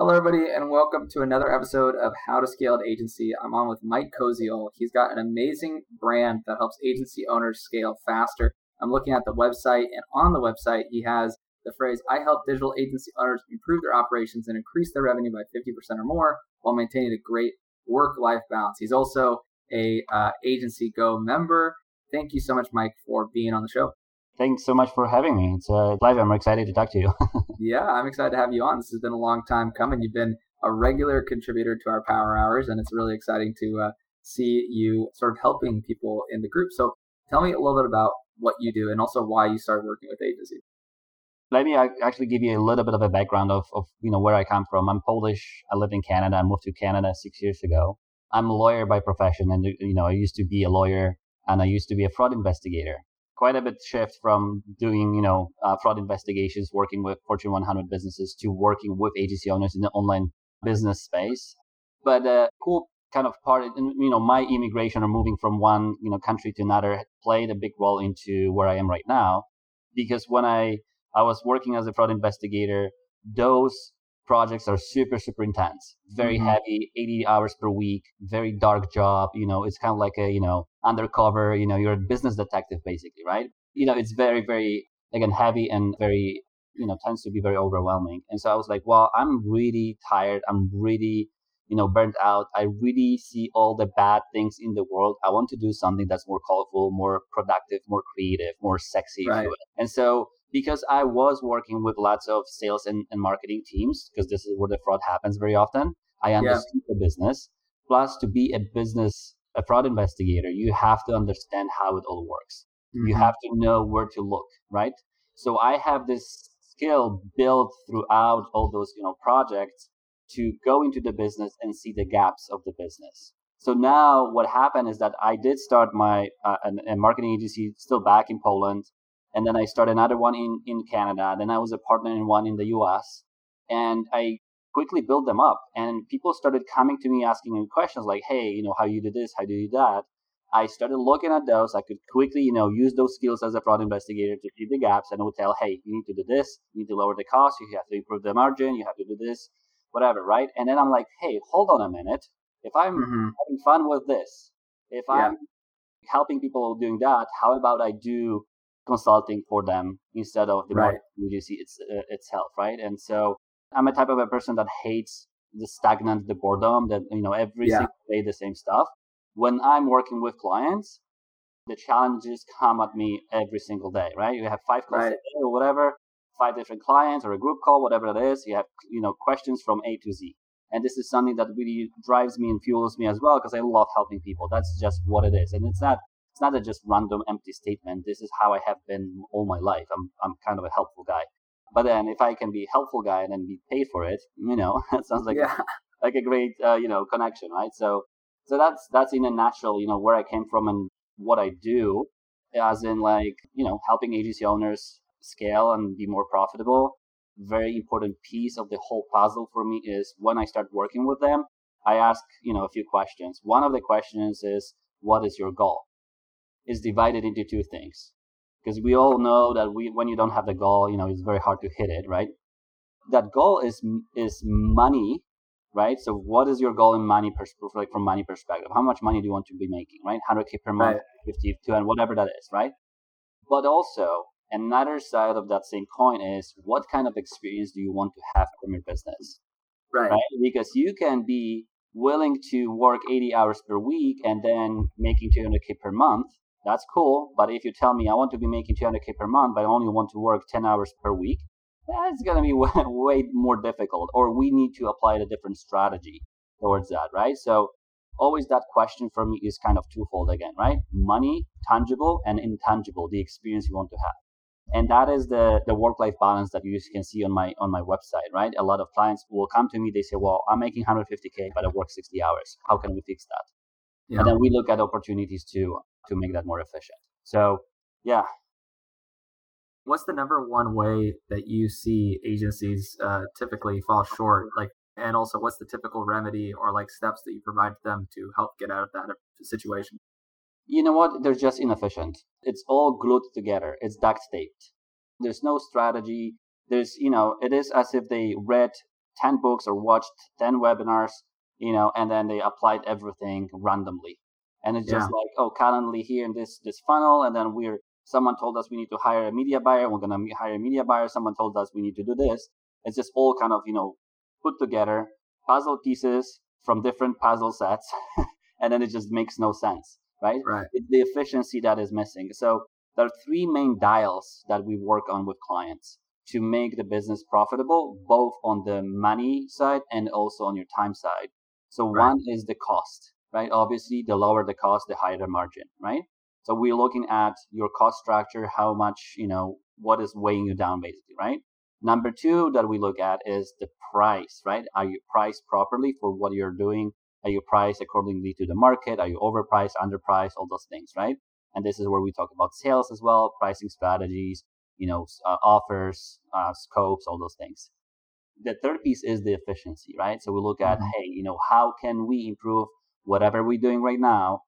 Hello, everybody, and welcome to another episode of How to Scale an Agency. I'm on with Mike Koziol. He's got an amazing brand that helps agency owners scale faster. I'm looking at the website, and on the website, he has the phrase I help digital agency owners improve their operations and increase their revenue by 50% or more while maintaining a great work life balance. He's also a uh, Agency Go member. Thank you so much, Mike, for being on the show. Thanks so much for having me. It's a pleasure. I'm excited to talk to you. yeah, I'm excited to have you on. This has been a long time coming. You've been a regular contributor to our Power Hours, and it's really exciting to uh, see you sort of helping people in the group. So tell me a little bit about what you do and also why you started working with agencies. Let me actually give you a little bit of a background of, of you know where I come from. I'm Polish. I lived in Canada. I moved to Canada six years ago. I'm a lawyer by profession, and you know I used to be a lawyer and I used to be a fraud investigator quite a bit shift from doing, you know, uh, fraud investigations, working with Fortune 100 businesses to working with agency owners in the online business space. But uh, cool kind of part, you know, my immigration or moving from one, you know, country to another played a big role into where I am right now. Because when I, I was working as a fraud investigator, those projects are super super intense. Very mm-hmm. heavy 80 hours per week very dark job you know it's kind of like a you know undercover you know you're a business detective basically right? You know it's very very again heavy and very you know tends to be very overwhelming. And so i was like well i'm really tired. I'm really you know burnt out. I really see all the bad things in the world. I want to do something that's more colorful more productive more creative more sexy right. and so because I was working with lots of sales and, and marketing teams, because this is where the fraud happens very often. I understood yeah. the business. Plus, to be a business, a fraud investigator, you have to understand how it all works. Mm-hmm. You have to know where to look, right? So I have this skill built throughout all those, you know, projects to go into the business and see the gaps of the business. So now what happened is that I did start my uh, a marketing agency still back in Poland and then I started another one in in Canada. Then I was a partner in one in the U.S. and I quickly built them up. And people started coming to me asking me questions like, "Hey, you know, how you do this? How do you do that?" I started looking at those. I could quickly, you know, use those skills as a fraud investigator to see the gaps, and I would tell, "Hey, you need to do this. You need to lower the cost. You have to improve the margin. You have to do this, whatever." Right? And then I'm like, "Hey, hold on a minute. If I'm mm-hmm. having fun with this, if yeah. I'm helping people doing that, how about I do consulting for them instead of the right. agency it's, uh, itself, right? And so I'm a type of a person that hates the stagnant, the boredom, that you know every yeah. single day the same stuff. When I'm working with clients, the challenges come at me every single day, right? You have five calls right. or whatever, five different clients or a group call, whatever that is. You have you know questions from A to Z. And this is something that really drives me and fuels me as well because I love helping people. That's just what it is. And it's not it's not a just random empty statement. This is how I have been all my life. I'm I'm kind of a helpful guy. But then if I can be a helpful guy and then be paid for it, you know, that sounds like yeah. like a great uh, you know connection, right? So so that's that's in a natural, you know, where I came from and what I do, as in like you know helping agency owners scale and be more profitable. Very important piece of the whole puzzle for me is when I start working with them, I ask you know a few questions. One of the questions is, what is your goal? Is divided into two things. Because we all know that we, when you don't have the goal, you know, it's very hard to hit it, right? That goal is is money, right? So what is your goal in money, pers- like from money perspective? How much money do you want to be making, right? 100k per month, right. 50, 200, whatever that is, right? But also another side of that same coin is what kind of experience do you want to have from your business, right? right? Because you can be willing to work 80 hours per week and then making 200k per month that's cool. But if you tell me I want to be making 200k per month, but I only want to work 10 hours per week, that's going to be way, way more difficult. Or we need to apply a different strategy towards that, right? So always that question for me is kind of twofold again, right? Money, tangible and intangible, the experience you want to have. and that is the the work life balance that you can see on my on my website right a lot of clients will come to me they say well i'm making 150k but i work 60 hours how can we fix that yeah. and then we look at opportunities to to make that more efficient so yeah what's the number one way that you see agencies uh, typically fall short like and also what's the typical remedy or like steps that you provide them to help get out of that situation you know what? They're just inefficient. It's all glued together. It's duct taped. There's no strategy. There's, you know, it is as if they read 10 books or watched 10 webinars, you know, and then they applied everything randomly. And it's just yeah. like, oh, currently here in this, this funnel. And then we're, someone told us we need to hire a media buyer. We're going to hire a media buyer. Someone told us we need to do this. It's just all kind of, you know, put together puzzle pieces from different puzzle sets. and then it just makes no sense right? Right. It's the efficiency that is missing. So there are three main dials that we work on with clients to make the business profitable, both on the money side and also on your time side. So right. one is the cost, right? Obviously, the lower the cost, the higher the margin, right? So we're looking at your cost structure, how much, you know, what is weighing you down basically, right? Number two that we look at is the price, right? Are you priced properly for what you're doing? Are you priced accordingly to the market? Are you overpriced, underpriced, all those things, right? And this is where we talk about sales as well, pricing strategies, you know, uh, offers, uh, scopes, all those things. The third piece is the efficiency, right? So we look at, mm-hmm. hey, you know, how can we improve whatever we're doing right now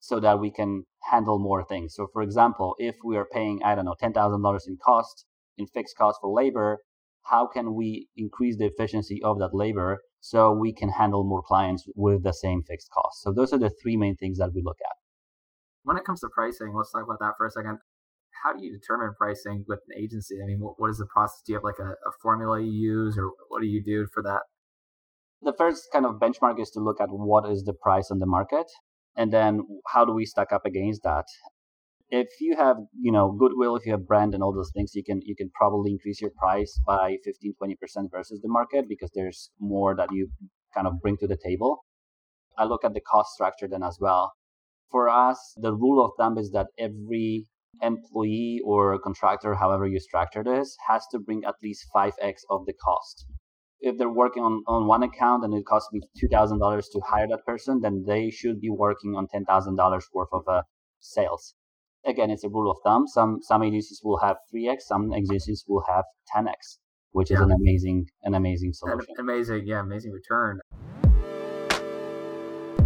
so that we can handle more things. So, for example, if we are paying, I don't know, $10,000 in cost, in fixed cost for labor, how can we increase the efficiency of that labor so we can handle more clients with the same fixed cost. So those are the three main things that we look at. When it comes to pricing, let's talk about that for a second. How do you determine pricing with an agency? I mean, what, what is the process? Do you have like a, a formula you use, or what do you do for that? The first kind of benchmark is to look at what is the price on the market, and then how do we stack up against that. If you have you know goodwill if you have brand and all those things you can you can probably increase your price by 15 20% versus the market because there's more that you kind of bring to the table. I look at the cost structure then as well. For us the rule of thumb is that every employee or contractor however you structure this has to bring at least 5x of the cost if they're working on, on one account and it costs me $2000 to hire that person then they should be working on $10000 worth of uh, sales again, it's a rule of thumb. Some some agencies will have 3x, some agencies will have 10x, which yeah. is an amazing an amazing solution. An amazing, yeah, amazing return.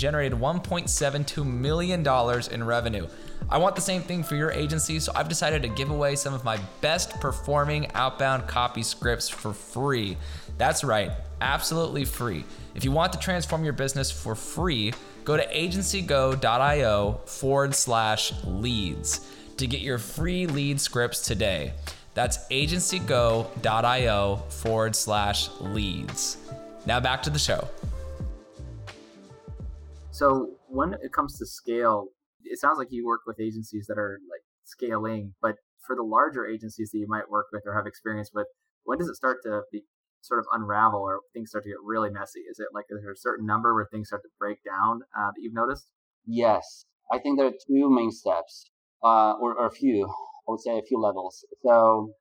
generated $1.72 million in revenue. I want the same thing for your agency, so I've decided to give away some of my best performing outbound copy scripts for free. That's right, absolutely free. If you want to transform your business for free, go to agencygo.io forward slash leads to get your free lead scripts today. That's agencygo.io forward slash leads. Now back to the show. So when it comes to scale, it sounds like you work with agencies that are like scaling, but for the larger agencies that you might work with or have experience with, when does it start to be sort of unravel or things start to get really messy? Is it like is there a certain number where things start to break down uh, that you've noticed? Yes, I think there are two main steps, uh, or, or a few. I would say a few levels. So,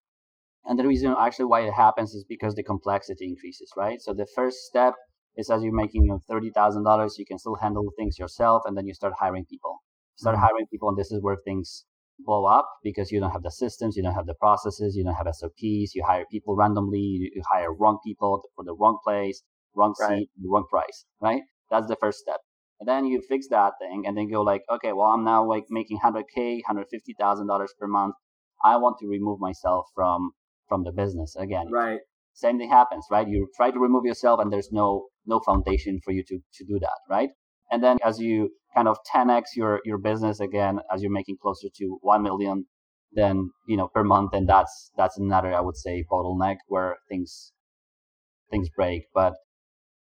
and the reason actually why it happens is because the complexity increases, right? So the first step is as you're making you know, thirty thousand dollars, you can still handle things yourself, and then you start hiring people. Start mm-hmm. hiring people, and this is where things blow up because you don't have the systems, you don't have the processes, you don't have SOPs. You hire people randomly, you hire wrong people for the wrong place, wrong seat, right. wrong price, right? That's the first step. And then you fix that thing and then go like, okay, well, I'm now like making 100K, $150,000 per month. I want to remove myself from, from the business again. Right. Same thing happens, right? You try to remove yourself and there's no, no foundation for you to, to do that, right? And then as you kind of 10x your, your business again, as you're making closer to 1 million then you know per month, and that's that's another I would say bottleneck where things things break. But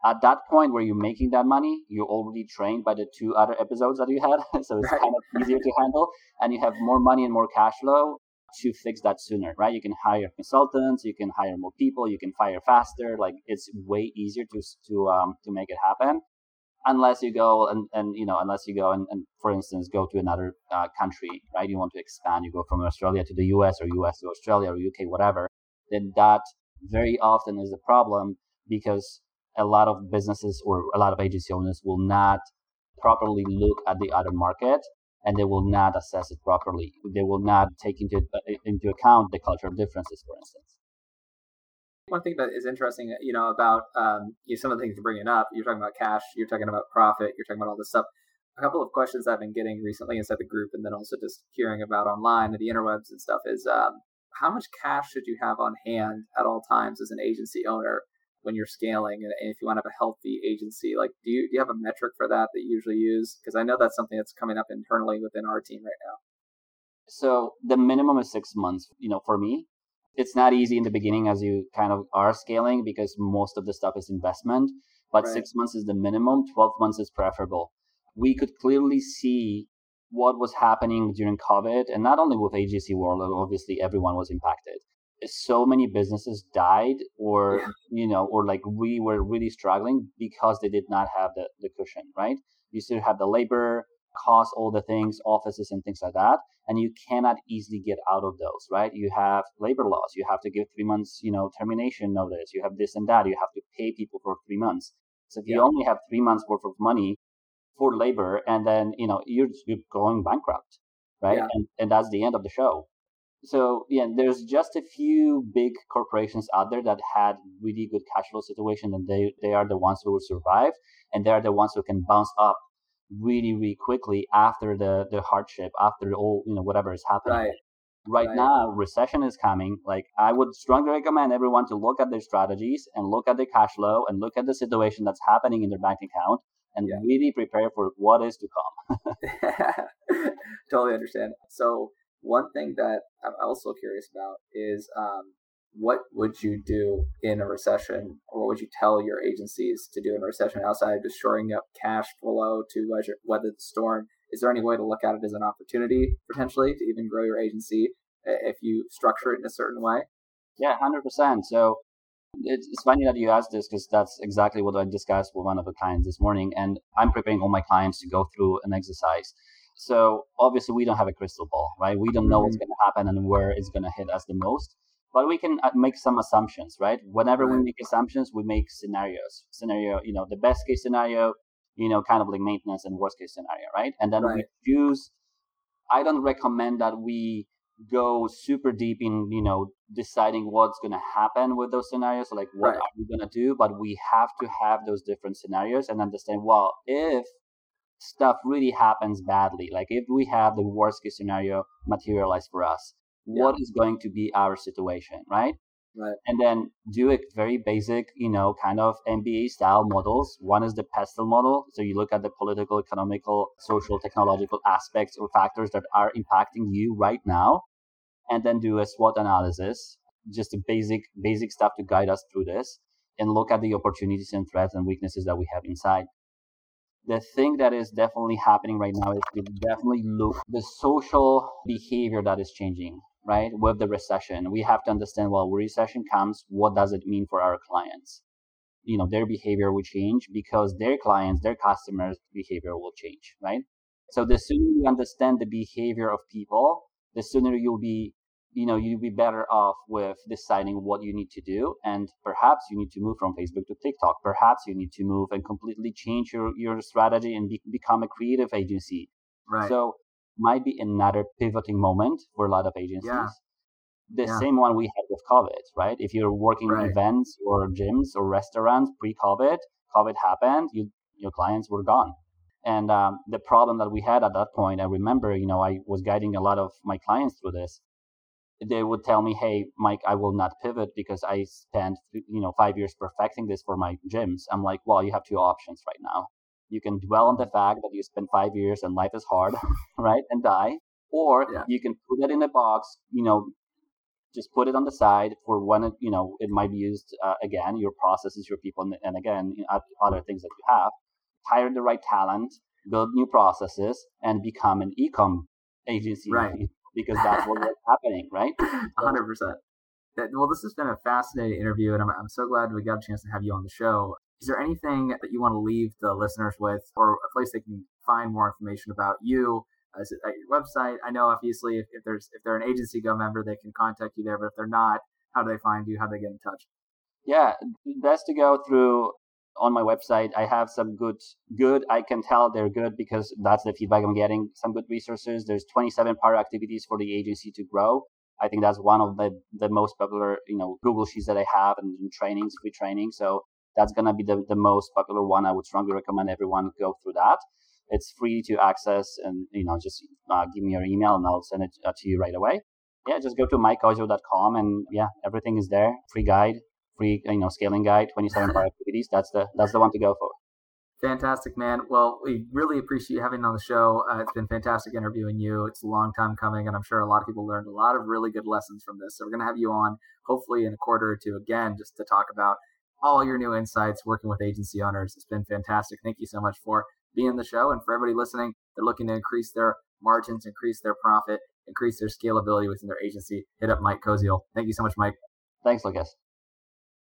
at that point where you're making that money, you're already trained by the two other episodes that you had, so it's kind of easier to handle, and you have more money and more cash flow to fix that sooner, right? You can hire consultants, you can hire more people, you can fire faster. Like it's way easier to to um to make it happen, unless you go and and you know unless you go and, and for instance go to another uh, country, right? You want to expand, you go from Australia to the U.S. or U.S. to Australia or U.K. whatever. Then that very often is a problem because a lot of businesses or a lot of agency owners will not properly look at the other market and they will not assess it properly. They will not take into uh, into account the cultural differences, for instance. One thing that is interesting, you know, about um, you know, some of the things you're bringing up. You're talking about cash. You're talking about profit. You're talking about all this stuff. A couple of questions I've been getting recently inside the group, and then also just hearing about online and the interwebs and stuff is um, how much cash should you have on hand at all times as an agency owner when you're scaling and, if you want to have a healthy agency like do you, do you have a metric for that that you usually use? Because i know that's something that's coming up internally within our team right now. So the minimum is six months you know for me. It's not easy in the beginning as you kind of are scaling because most of the stuff is investment but right. six months is the minimum 12 months is preferable. We could clearly see what was happening during covid and not only with agency world obviously everyone was impacted so many businesses died or yeah. you know or like we were really struggling because they did not have the, the cushion right you still have the labor cost all the things offices and things like that and you cannot easily get out of those right you have labor laws you have to give three months you know termination notice you have this and that you have to pay people for three months so if yeah. you only have three months worth of money for labor and then you know you're, you're going bankrupt right yeah. and, and that's the end of the show so yeah, there's just a few big corporations out there that had really good cash flow situation, and they they are the ones who will survive, and they are the ones who can bounce up really really quickly after the the hardship, after all you know whatever is happening. Right. Right, right now, recession is coming. Like I would strongly recommend everyone to look at their strategies and look at their cash flow and look at the situation that's happening in their bank account and yeah. really prepare for what is to come. totally understand. So one thing that I'm also curious about is um, what would you do in a recession, or what would you tell your agencies to do in a recession outside of just shoring up cash flow to weather the storm? Is there any way to look at it as an opportunity potentially to even grow your agency if you structure it in a certain way? Yeah, hundred percent. So it's funny that you asked this because that's exactly what I discussed with one of the clients this morning, and I'm preparing all my clients to go through an exercise so obviously we don't have a crystal ball, right? We don't know what's mm-hmm. going to happen and where it's going to hit us the most. But we can uh, make some assumptions, right? Whenever we make assumptions, we make scenarios. Scenario, you know, the best case scenario, you know, kind of like maintenance and worst case scenario, right? And then right. we choose. I don't recommend that we go super deep in, you know, deciding what's going to happen with those scenarios, like what right. are we going to do. But we have to have those different scenarios and understand, well, if stuff really happens badly, like if we have the worst case scenario materialize for us, yeah. what is going to be our situation, right? Right. And then do a very basic, you know, kind of MBA style models. One is the PESTEL model. So you look at the political, economical, social, technological aspects or factors that are impacting you right now. And then do a SWOT analysis, just a basic, basic stuff to guide us through this and look at the opportunities and threats and weaknesses that we have inside the thing that is definitely happening right now is to definitely look the social behavior that is changing right with the recession. We have to understand well recession comes what does it mean for our clients? You know their behavior will change because their clients their customers behavior will change right? So the sooner you understand the behavior of people the sooner you'll be you know you'd be better off with deciding what you need to do and perhaps you need to move from facebook to tiktok perhaps you need to move and completely change your, your strategy and be, become a creative agency right so might be another pivoting moment for a lot of agencies yeah. the yeah. same one we had with covid right if you're working right. in events or gyms or restaurants pre-covid covid happened you, your clients were gone and um, the problem that we had at that point i remember you know i was guiding a lot of my clients through this they would tell me, "Hey, Mike, I will not pivot because I spent you know five years perfecting this for my gyms." I'm like, "Well, you have two options right now. You can dwell on the fact that you spent five years and life is hard, right, and die, or Yeah. you can put it in a box, you know, just put it on the side for when it, you know it might be used uh, again. Your processes, your people, and, and again you know, other things that you have. Hire the right talent, build new processes, and become an e-com agency. Right. Because that's what was happening, right? Hundred percent. Well, this has been a fascinating interview, and I'm, I'm so glad we got a chance to have you on the show. Is there anything that you want to leave the listeners with, or a place they can find more information about you? Uh, is it at your website? I know, obviously, if, if there's if they're an agency go member, they can contact you there. But if they're not, how do they find you? How do they get in touch? Yeah, best to go through on my website. I have some good, good. I can tell they're good because that's the feedback I'm getting. Some good resources. There's 27 part activities for the agency to grow. I think that's one of the the most popular, you know, Google sheets that I have and, and trainings, free training. So that's gonna be the, the most popular one. I would strongly recommend everyone go through that. It's free to access, and you know, just uh, give me your email and I'll send it uh, to you right away. Yeah, just go to mikekoziol.com and yeah, everything is there. Free guide, free you know scaling guide, 27 part activities. That's the that's the one to go for. Fantastic, man. Well, we really appreciate having you on the show. Uh, it's been fantastic interviewing you. It's a long time coming, and I'm sure a lot of people learned a lot of really good lessons from this. So we're going to have you on hopefully in a quarter or two again just to talk about all your new insights working with agency owners. It's been fantastic. Thank you so much for being the show. And for everybody listening, they're looking to increase their margins, increase their profit, increase their scalability within their agency. Hit up Mike Koziol. Thank you so much, Mike. Thanks, Lucas.